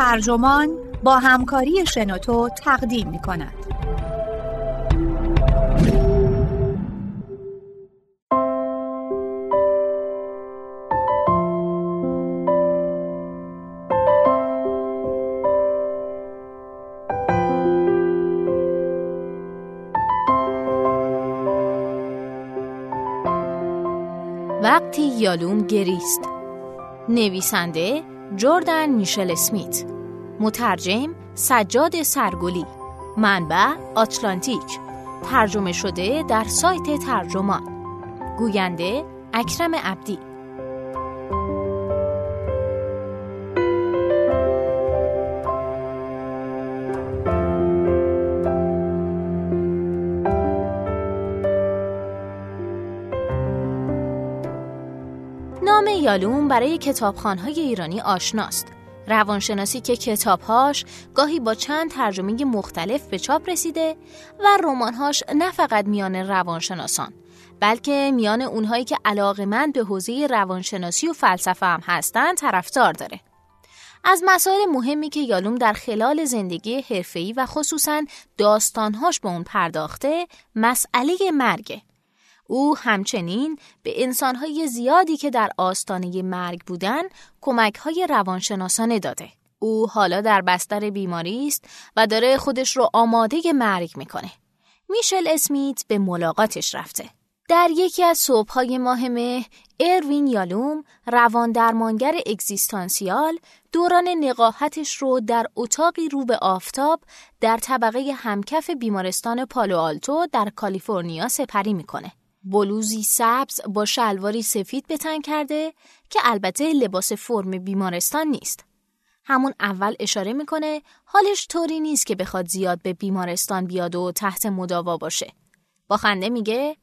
ترجمان با همکاری شنوتو تقدیم می کند. وقتی یالوم گریست نویسنده جردن میشل اسمیت. مترجم سجاد سرگلی. منبع آتلانتیک. ترجمه شده در سایت ترجمان. گوینده اکرم عبدی. یالوم برای کتابخانهای ایرانی آشناست. روانشناسی که کتابهاش گاهی با چند ترجمه مختلف به چاپ رسیده و رمانهاش نه فقط میان روانشناسان بلکه میان اونهایی که علاقمند به حوزه روانشناسی و فلسفه هم هستن طرفدار داره. از مسائل مهمی که یالوم در خلال زندگی حرفه‌ای و خصوصا داستانهاش به اون پرداخته مسئله مرگه. او همچنین به انسانهای زیادی که در آستانه مرگ بودن کمکهای روانشناسانه داده. او حالا در بستر بیماری است و داره خودش رو آماده مرگ می‌کنه. میشل اسمیت به ملاقاتش رفته. در یکی از صبحهای ماه مه، اروین یالوم روان درمانگر اگزیستانسیال دوران نقاهتش رو در اتاقی رو به آفتاب در طبقه همکف بیمارستان پالو آلتو در کالیفرنیا سپری می‌کنه. بلوزی سبز با شلواری سفید به تن کرده که البته لباس فرم بیمارستان نیست. همون اول اشاره می‌کنه حالش طوری نیست که بخواد زیاد به بیمارستان بیاد و تحت مداوا باشه. با خنده میگه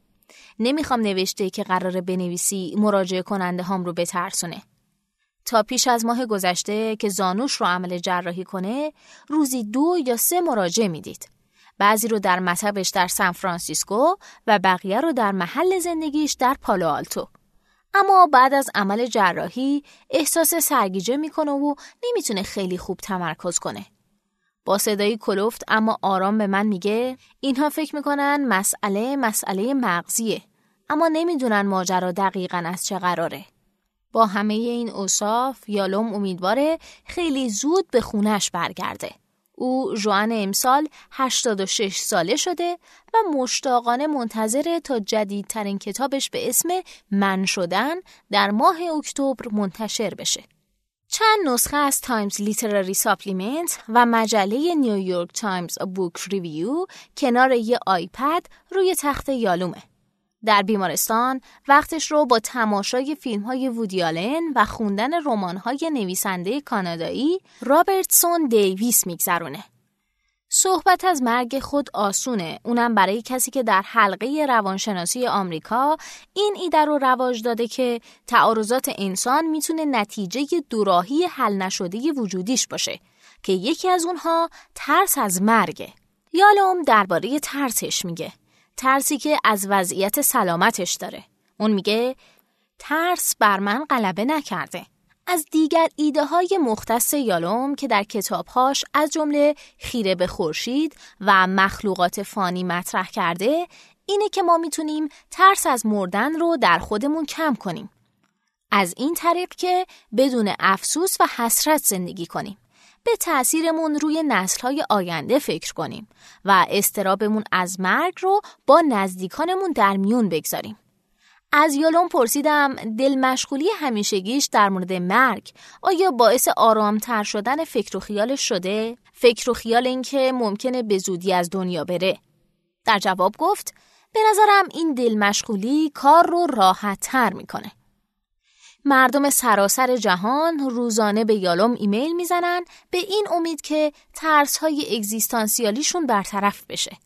نمی‌خوام نوشته که قراره بنویسی مراجعه کننده هام رو بترسونه. تا پیش از ماه گذشته که زانوش رو عمل جراحی کنه روزی دو یا سه مراجعه می‌دید. بعضی رو در مطبش در سان فرانسیسکو و بقیه رو در محل زندگیش در پالو آلتو. اما بعد از عمل جراحی احساس سرگیجه می‌کنه و نمی‌تونه خیلی خوب تمرکز کنه. با صدایی کلفت اما آرام به من میگه اینها فکر می‌کنن مسئله مسئله مغزیه اما نمی‌دونن ماجرا دقیقا از چه قراره. با همه این اوصاف یالوم امیدواره خیلی زود به خونش برگرده. او ژوئن امسال 86 ساله شده و مشتاقانه منتظره تا جدیدترین کتابش به اسم من شدن در ماه اکتبر منتشر بشه. چند نسخه از Times Literary Supplement و مجله New York Times Book Review کنار یه iPad روی تخت یالومه. در بیمارستان وقتش رو با تماشای فیلم های وودی آلن و خوندن رمان های نویسنده کانادایی رابرتسون دیویس میگذرونه. صحبت از مرگ خود آسونه اونم برای کسی که در حلقه روانشناسی آمریکا این ایده رو رواج داده که تعارضات انسان می‌تونه نتیجه دوراهی حل نشده وجودیش باشه که یکی از اونها ترس از مرگه. یالوم درباره ترسش میگه ترسی که از وضعیت سلامتش داره. اون میگه ترس بر من غلبه نکرده. از دیگر ایده های مختص یالوم که در کتابهاش از جمله خیره به خورشید و مخلوقات فانی مطرح کرده اینه که ما می‌تونیم ترس از مردن رو در خودمون کم کنیم. از این طریق که بدون افسوس و حسرت زندگی کنیم. به تأثیرمون روی نسلهای آینده فکر کنیم و استرابمون از مرگ رو با نزدیکانمون در میون بگذاریم. از یالون پرسیدم دل مشغولی همیشگیش در مورد مرگ آیا باعث آرامتر شدن فکر و خیالش شده؟ فکر و خیال اینکه ممکنه به زودی از دنیا بره؟ در جواب گفت به نظرم این دل مشغولی کار رو راحت تر می‌کنه. مردم سراسر جهان روزانه به یالوم ایمیل می‌زنن به این امید که ترس های اگزیستانسیالیشون برطرف بشه.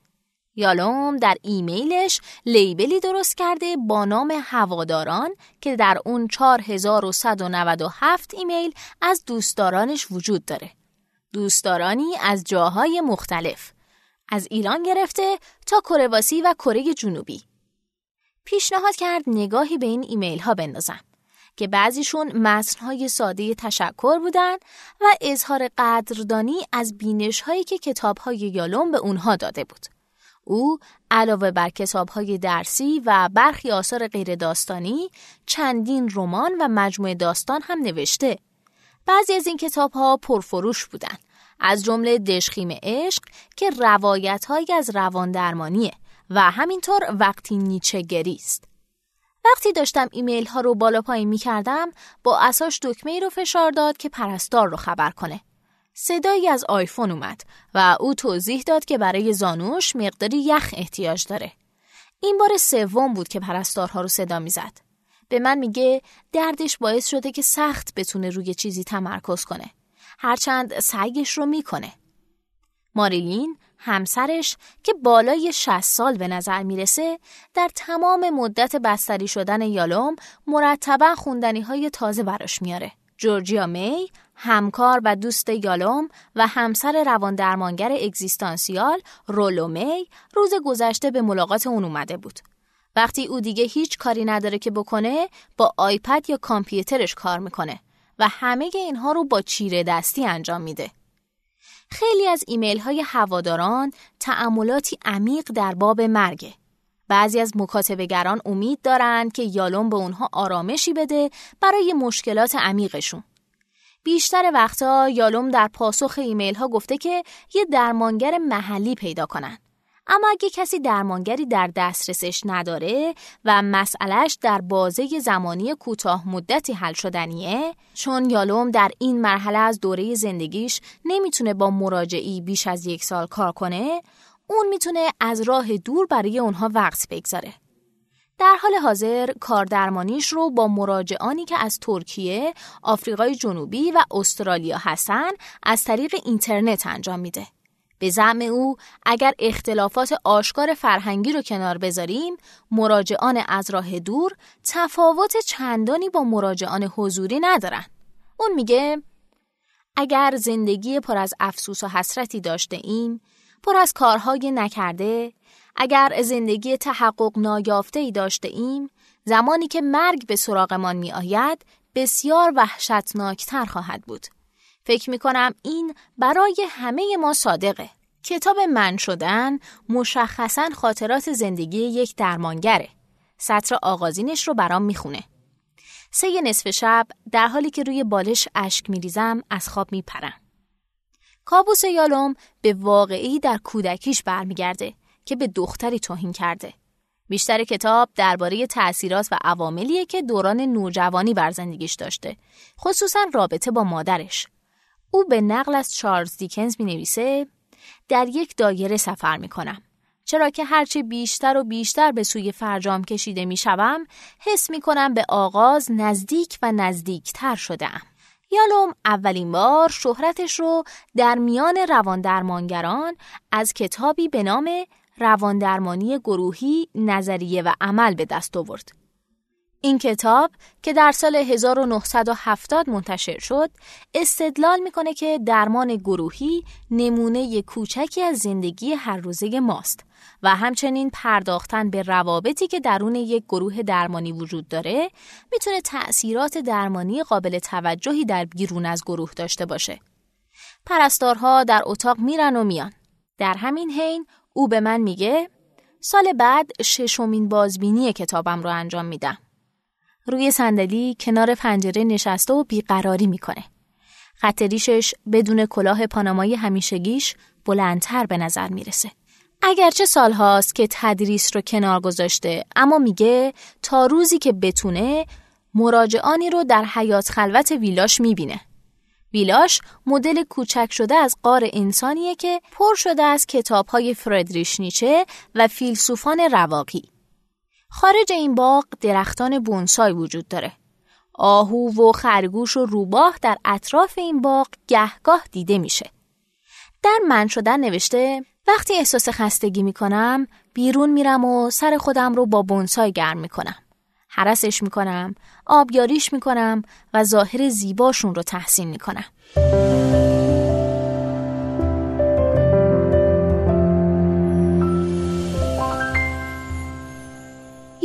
یالوم در ایمیلش لیبلی درست کرده با نام هواداران که در اون 4197 ایمیل از دوستدارانش وجود داره. دوستدارانی از جاهای مختلف. از ایران گرفته تا کره و کره جنوبی. پیشنهاد کرد نگاهی به این ایمیل ها بندازم. که بعضیشون متنهای ساده تشکر بودن و اظهار قدردانی از بینشهایی که کتابهای یالوم به اونها داده بود. او علاوه بر کتابهای درسی و برخی آثار غیر داستانی چندین رمان و مجموعه داستان هم نوشته. بعضی از این کتابها پرفروش بودند از جمله دشخیم عشق که روایت از روان درمانیه و همینطور وقتی نیچه است. وقتی داشتم ایمیل ها رو بالا پایین می کردم با اساش دکمه ای رو فشار داد که پرستار رو خبر کنه. صدایی از آیفون اومد و او توضیح داد که برای زانوش مقداری یخ احتیاج داره. این بار سوم بود که پرستارها رو صدا می‌زد. به من میگه دردش باعث شده که سخت بتونه روی چیزی تمرکز کنه. هرچند سعیش رو می‌کنه. ماریلین همسرش که بالای 60 سال به نظر می‌رسه در تمام مدت بستری شدن یالوم مرتبا خوندنی های تازه براش میاره. جورجیا می همکار و دوست یالوم و همسر روان درمانگر اگزیستانسیال رولو می روز گذشته به ملاقات اون اومده بود. وقتی او دیگه هیچ کاری نداره که بکنه با آیپد یا کامپیوترش کار می‌کنه و همه اینها رو با چیره دستی انجام میده. خیلی از ایمیل های هواداران تعملاتی عمیق در باب مرگه. بعضی از مکاتبهگران امید دارند که یالوم به اونها آرامشی بده برای مشکلات عمیقشون. بیشتر وقتا یالوم در پاسخ ایمیل ها گفته که یه درمانگر محلی پیدا کنن. اما اگه کسی درمانگری در دسترسش نداره و مسئلهش در بازه زمانی کوتاه مدتی حل شدنیه چون یالوم در این مرحله از دوره زندگیش نمی‌تونه با مراجعی بیش از یک سال کار کنه اون می‌تونه از راه دور برای اونها وقت بگذاره. در حال حاضر کاردرمانیش رو با مراجعانی که از ترکیه، آفریقای جنوبی و استرالیا هستن از طریق اینترنت انجام میده. به زعم او اگر اختلافات آشکار فرهنگی رو کنار بذاریم مراجعان از راه دور تفاوت چندانی با مراجعان حضوری ندارن. اون میگه اگر زندگی پر از افسوس و حسرتی داشته ایم پر از کارهای نکرده اگر زندگی تحقق نایافته ای داشته ایم زمانی که مرگ به سراغمان می آید بسیار وحشتناکتر خواهد بود. فکر می کنم این برای همه ما صادقه. کتاب من شدن مشخصا خاطرات زندگی یک درمانگره. سطر آغازینش رو برام می‌خونه. سه نصف شب در حالی که روی بالش اشک میریزم از خواب میپرم. کابوس یالوم به واقعی در کودکیش برمیگرده که به دختری توهین کرده. بیشتر کتاب درباره تأثیرات و عواملیه که دوران نوجوانی بر زندگیش داشته خصوصا رابطه با مادرش او به نقل از چارلز دیکنز می نویسه در یک دایره سفر می کنم. چرا که هرچه بیشتر و بیشتر به سوی فرجام کشیده می شوم حس می کنم به آغاز نزدیک و نزدیکتر شدم. یالوم اولین بار شهرتش رو در میان رواندرمانگران از کتابی به نام رواندرمانی گروهی نظریه و عمل به دست آورد. این کتاب که در سال 1970 منتشر شد استدلال می‌کنه که درمان گروهی نمونه کوچکی از زندگی هر روزه ماست و همچنین پرداختن به روابطی که درون یک گروه درمانی وجود داره می‌تونه تأثیرات درمانی قابل توجهی در بیرون از گروه داشته باشه. پرستارها در اتاق میرن و میان. در همین حین او به من میگه سال بعد ششمین بازبینی کتابم رو انجام میدم. روی صندلی کنار پنجره نشسته و بیقراری می‌کنه. خط ریشش بدون کلاه پانامای همیشگیش بلندتر به نظر می‌رسه. اگرچه سالهاست که تدریس رو کنار گذاشته اما میگه تا روزی که بتونه مراجعانی رو در حیات خلوت ویلاش می‌بینه. ویلاش مدل کوچک شده از قار انسانیه که پر شده از کتابهای فردریش نیچه و فیلسوفان رواقی. خارج این باغ درختان بونسای وجود داره. آهو و خرگوش و روباه در اطراف این باغ گهگاه دیده میشه. در من شدن نوشته وقتی احساس خستگی می‌کنم بیرون میرم و سر خودم رو با بونسای گرم می‌کنم. حرسش می‌کنم، آبیاریش می‌کنم و ظاهر زیباشون رو تحسین می‌کنم.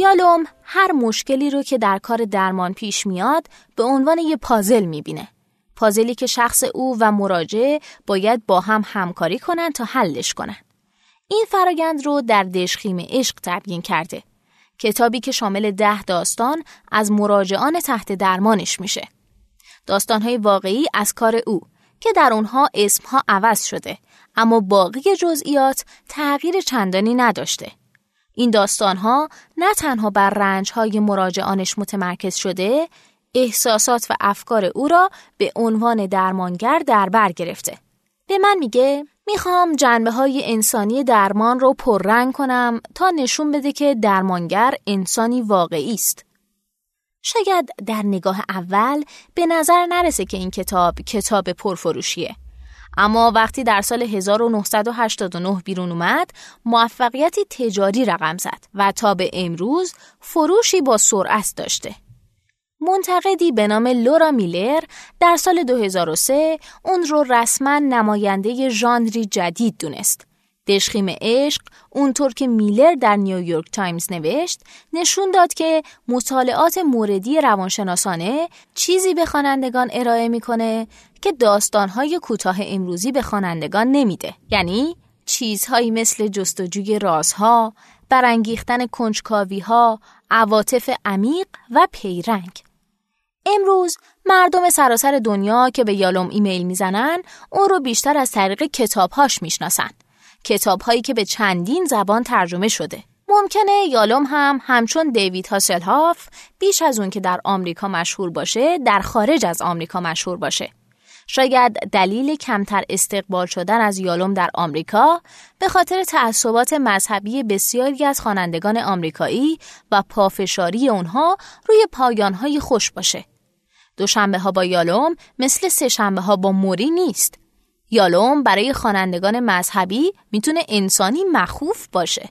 یالوم هر مشکلی رو که در کار درمان پیش میاد به عنوان یه پازل می‌بینه. پازلی که شخص او و مراجع باید با هم همکاری کنن تا حلش کنن. این فرایند رو در دشخیم عشق تبیین کرده. کتابی که شامل ده داستان از مراجعان تحت درمانش میشه. داستانهای واقعی از کار او که در اونها اسمها عوض شده اما باقی جزئیات تغییر چندانی نداشته. این داستانها نه تنها بر رنجهای مراجعانش متمرکز شده احساسات و افکار او را به عنوان درمانگر در بر گرفته. به من میگه می‌خوام جنبه های انسانی درمان رو پررنگ کنم تا نشون بده که درمانگر انسانی واقعی است. شاید در نگاه اول به نظر نرسه که این کتاب کتاب پرفروشیه. اما وقتی در سال 1989 بیرون اومد موفقیتی تجاری رقم زد و تا به امروز فروشی با سرعت داشته. منتقدی به نام لورا میلر در سال 2003 اون رو رسما نماینده ژانری جدید دونست. دشخیم عشق اونطور که میلر در نیویورک تایمز نوشت نشون داد که مطالعات موردی روانشناسانه چیزی به خوانندگان ارائه می‌کنه که داستانهای کوتاه امروزی به خوانندگان نمیده یعنی چیزهایی مثل جستجوی رازها برانگیختن کنجکاوی ها عواطف عمیق و پیرنگ امروز مردم سراسر دنیا که به یالوم ایمیل می‌زنن اون رو بیشتر از طریق کتابهاش می‌شناسن. کتابهایی که به چندین زبان ترجمه شده. ممکنه یالوم هم همچون دیوید هاسلهاف بیش از اون که در آمریکا مشهور باشه در خارج از آمریکا مشهور باشه. شاید دلیل کمتر استقبال شدن از یالوم در آمریکا به خاطر تعصبات مذهبی بسیاری از خوانندگان آمریکایی و پافشاری اونها روی پایانهای خوش باشه. دوشنبه ها با یالوم مثل سه شنبه ها با موری نیست. یالوم برای خوانندگان مذهبی می‌تونه انسانی مخوف باشه.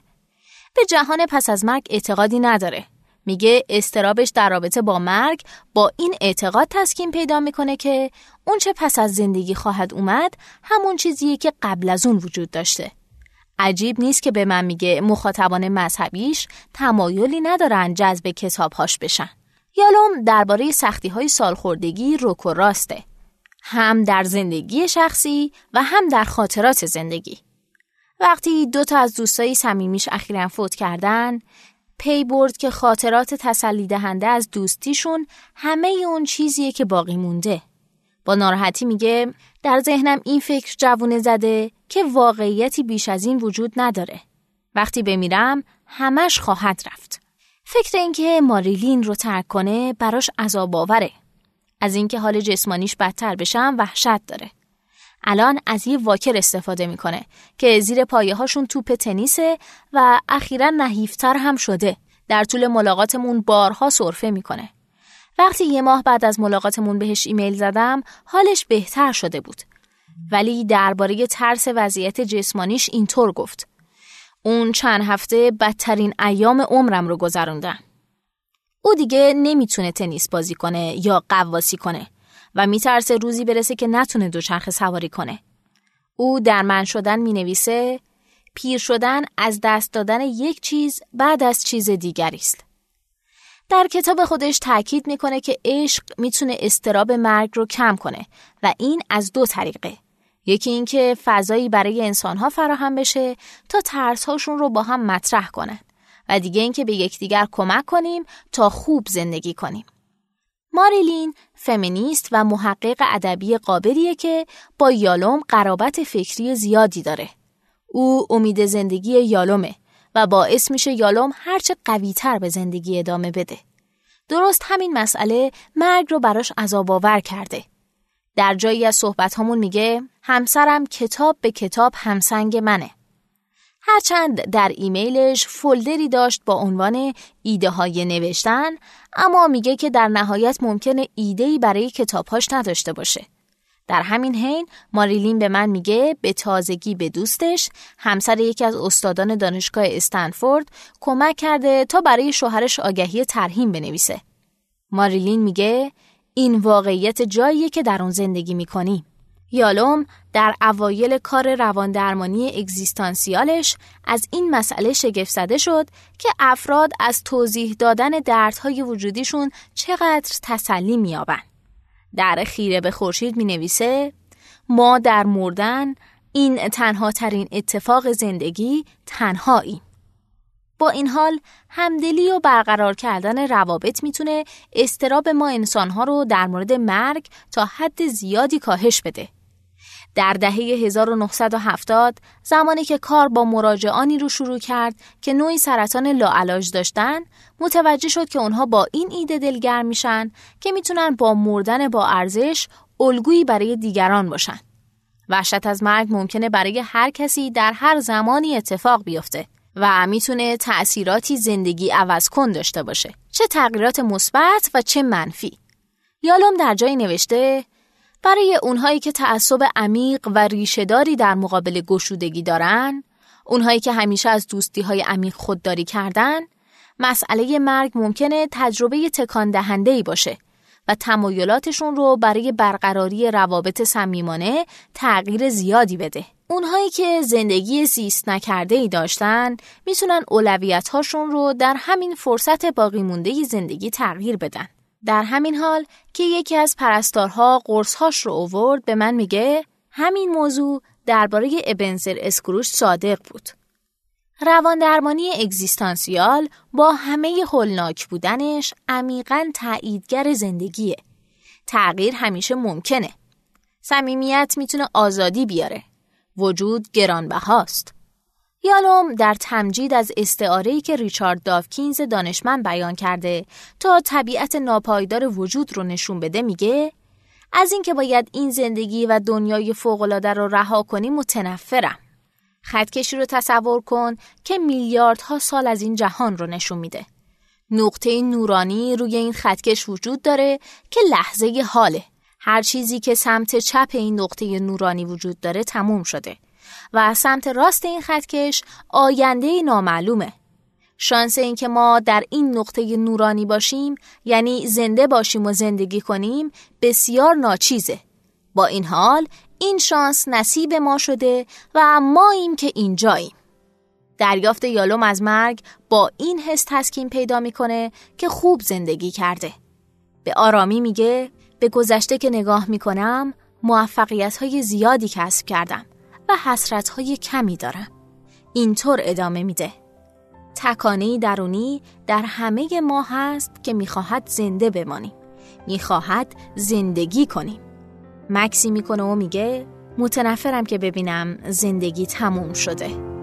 به جهان پس از مرگ اعتقادی نداره. میگه استرابش در رابطه با مرگ با این اعتقاد تسکین پیدا می‌کنه که اون چه پس از زندگی خواهد اومد همون چیزیه که قبل از اون وجود داشته. عجیب نیست که به من میگه مخاطبان مذهبیش تمایلی ندارن جذب کتابهاش بشن. یالوم درباره سختی های سالخوردگی روک و راسته. هم در زندگی شخصی و هم در خاطرات زندگی. وقتی دو تا از دوستایی صمیمیش اخیرا فوت کردن، پی برد که خاطرات تسلی دهنده از دوستیشون همه اون چیزیه که باقی مونده. با ناراحتی میگه در ذهنم این فکر جوونه زده که واقعیتی بیش از این وجود نداره. وقتی بمیرم همش خواهد رفت. فکر اینکه ماریلین رو ترک کنه براش عذاب آوره. از اینکه حال جسمانیش بدتر بشم وحشت داره. الان از یه واکر استفاده می‌کنه که زیر پایه هاشون توپ تنیسه و اخیرا نحیفتر هم شده. در طول ملاقاتمون بارها صرفه می‌کنه. وقتی یه ماه بعد از ملاقاتمون بهش ایمیل زدم حالش بهتر شده بود. ولی درباره ترس وضعیت جسمانیش اینطور گفت. اون چند هفته بدترین ایام عمرم رو گذروندم. او دیگه نمی‌تونه تنیس بازی کنه یا قواسی کنه و میترسه روزی برسه که نتونه دوچرخه سواری کنه. او در من شدن می‌نویسه پیر شدن از دست دادن یک چیز بعد از چیز دیگری است. در کتاب خودش تاکید می‌کنه که عشق می‌تونه استراب مرگ رو کم کنه و این از دو طریقه. یکی اینکه فضایی برای انسانها فراهم بشه تا ترسهاشون رو با هم مطرح کنن و دیگه اینکه به یکدیگر کمک کنیم تا خوب زندگی کنیم. ماریلین فمینیست و محقق ادبی قابلیه که با یالوم قرابت فکری زیادی داره. او امید زندگی یالومه و باعث میشه یالوم هرچه قویتر به زندگی ادامه بده. درست همین مسئله مرگ رو براش عذاب آور کرده. در جایی از صحبت همون میگه همسرم کتاب به کتاب همسنگ منه. هرچند در ایمیلش فولدری داشت با عنوان ایده های نوشتن اما میگه که در نهایت ممکنه ایدهی برای کتابهاش نداشته باشه. در همین حین ماریلین به من میگه به تازگی به دوستش همسر یکی از استادان دانشگاه استنفورد کمک کرده تا برای شوهرش آگهی ترهیم بنویسه. ماریلین میگه این واقعیت جاییه که در اون زندگی می‌کنیم. یالوم در اوایل کار رواندرمانی اگزیستانسیالش از این مسئله شگفت زده شد که افراد از توضیح دادن دردهای وجودیشون چقدر تسلی میابن. در خیره به خورشید می نویسه ما در مردن این تنها ترین اتفاق زندگی تنهاییم. با این حال همدلی و برقرار کردن روابط می‌تونه استراب ما انسانها رو در مورد مرگ تا حد زیادی کاهش بده. در دهه 1970 زمانی که کار با مراجعانی رو شروع کرد که نوعی سرطان لاعلاج داشتن متوجه شد که اونها با این ایده دلگرم میشن که می‌تونن با مردن با ارزش الگویی برای دیگران باشن. وحشت از مرگ ممکنه برای هر کسی در هر زمانی اتفاق بیفته و می‌تونه تأثیراتی زندگی عوض کن داشته باشه. چه تغییرات مثبت و چه منفی. یالوم در جایی نوشته برای اونهایی که تعصب عمیق و ریشهداری در مقابل گشودگی دارن، اونهایی که همیشه از دوستی های عمیق خودداری کردن، مسئله مرگ ممکنه تجربه تکان دهنده ای باشه و تمایلاتشون رو برای برقراری روابط صمیمانه تغییر زیادی بده. اونهایی که زندگی زیست نکرده ای داشتن می‌تونن اولویت هاشون رو در همین فرصت باقی مونده زندگی تغییر بدن. در همین حال که یکی از پرستارها قرصهاش رو اوورد به من میگه همین موضوع درباره ابنزر اسکروش صادق بود. روان درمانی اگزیستانسیال با همه هولناک بودنش عمیقا تاییدگر زندگیه. تغییر همیشه ممکنه. صمیمیت می‌تونه آزادی بیاره. وجود گرانبهاست. یالوم در تمجید از استعاره‌ای که ریچارد داوکینز دانشمند بیان کرده تا طبیعت ناپایدار وجود رو نشون بده میگه از اینکه باید این زندگی و دنیای فوق‌العاده رو رها کنی متنفرم. خطکشی رو تصور کن که میلیاردها سال از این جهان رو نشون میده. نقطه نورانی روی این خطکش وجود داره که لحظه حاله. هر چیزی که سمت چپ این نقطه نورانی وجود داره تموم شده. و سمت راست این خطکش آینده نامعلومه. شانس این که ما در این نقطه نورانی باشیم یعنی زنده باشیم و زندگی کنیم بسیار ناچیزه. با این حال این شانس نصیب ما شده و ماییم که اینجاییم. دریافت یالوم از مرگ با این حس تسکین پیدا می‌کنه که خوب زندگی کرده. به آرامی میگه به گذشته که نگاه می‌کنم موفقیت های زیادی کسب کردم. و حسرت های کمی دارم. اینطور ادامه میده. تکانه درونی در همه ما هست که می‌خواهد زنده بمانیم. می‌خواهد زندگی کنیم. مکسی می‌کنه و میگه متنفرم که ببینم زندگی تموم شده.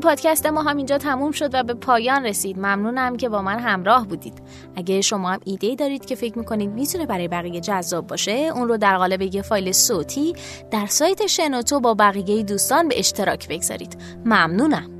این پادکست ما هم اینجا تموم شد و به پایان رسید. ممنونم که با من همراه بودید. اگه شما هم ایده دارید که فکر می‌کنید می‌تونه برای بقیه جذاب باشه اون رو در قالب یه فایل صوتی در سایت شنوتو با بقیه دوستان به اشتراک بگذارید. ممنونم.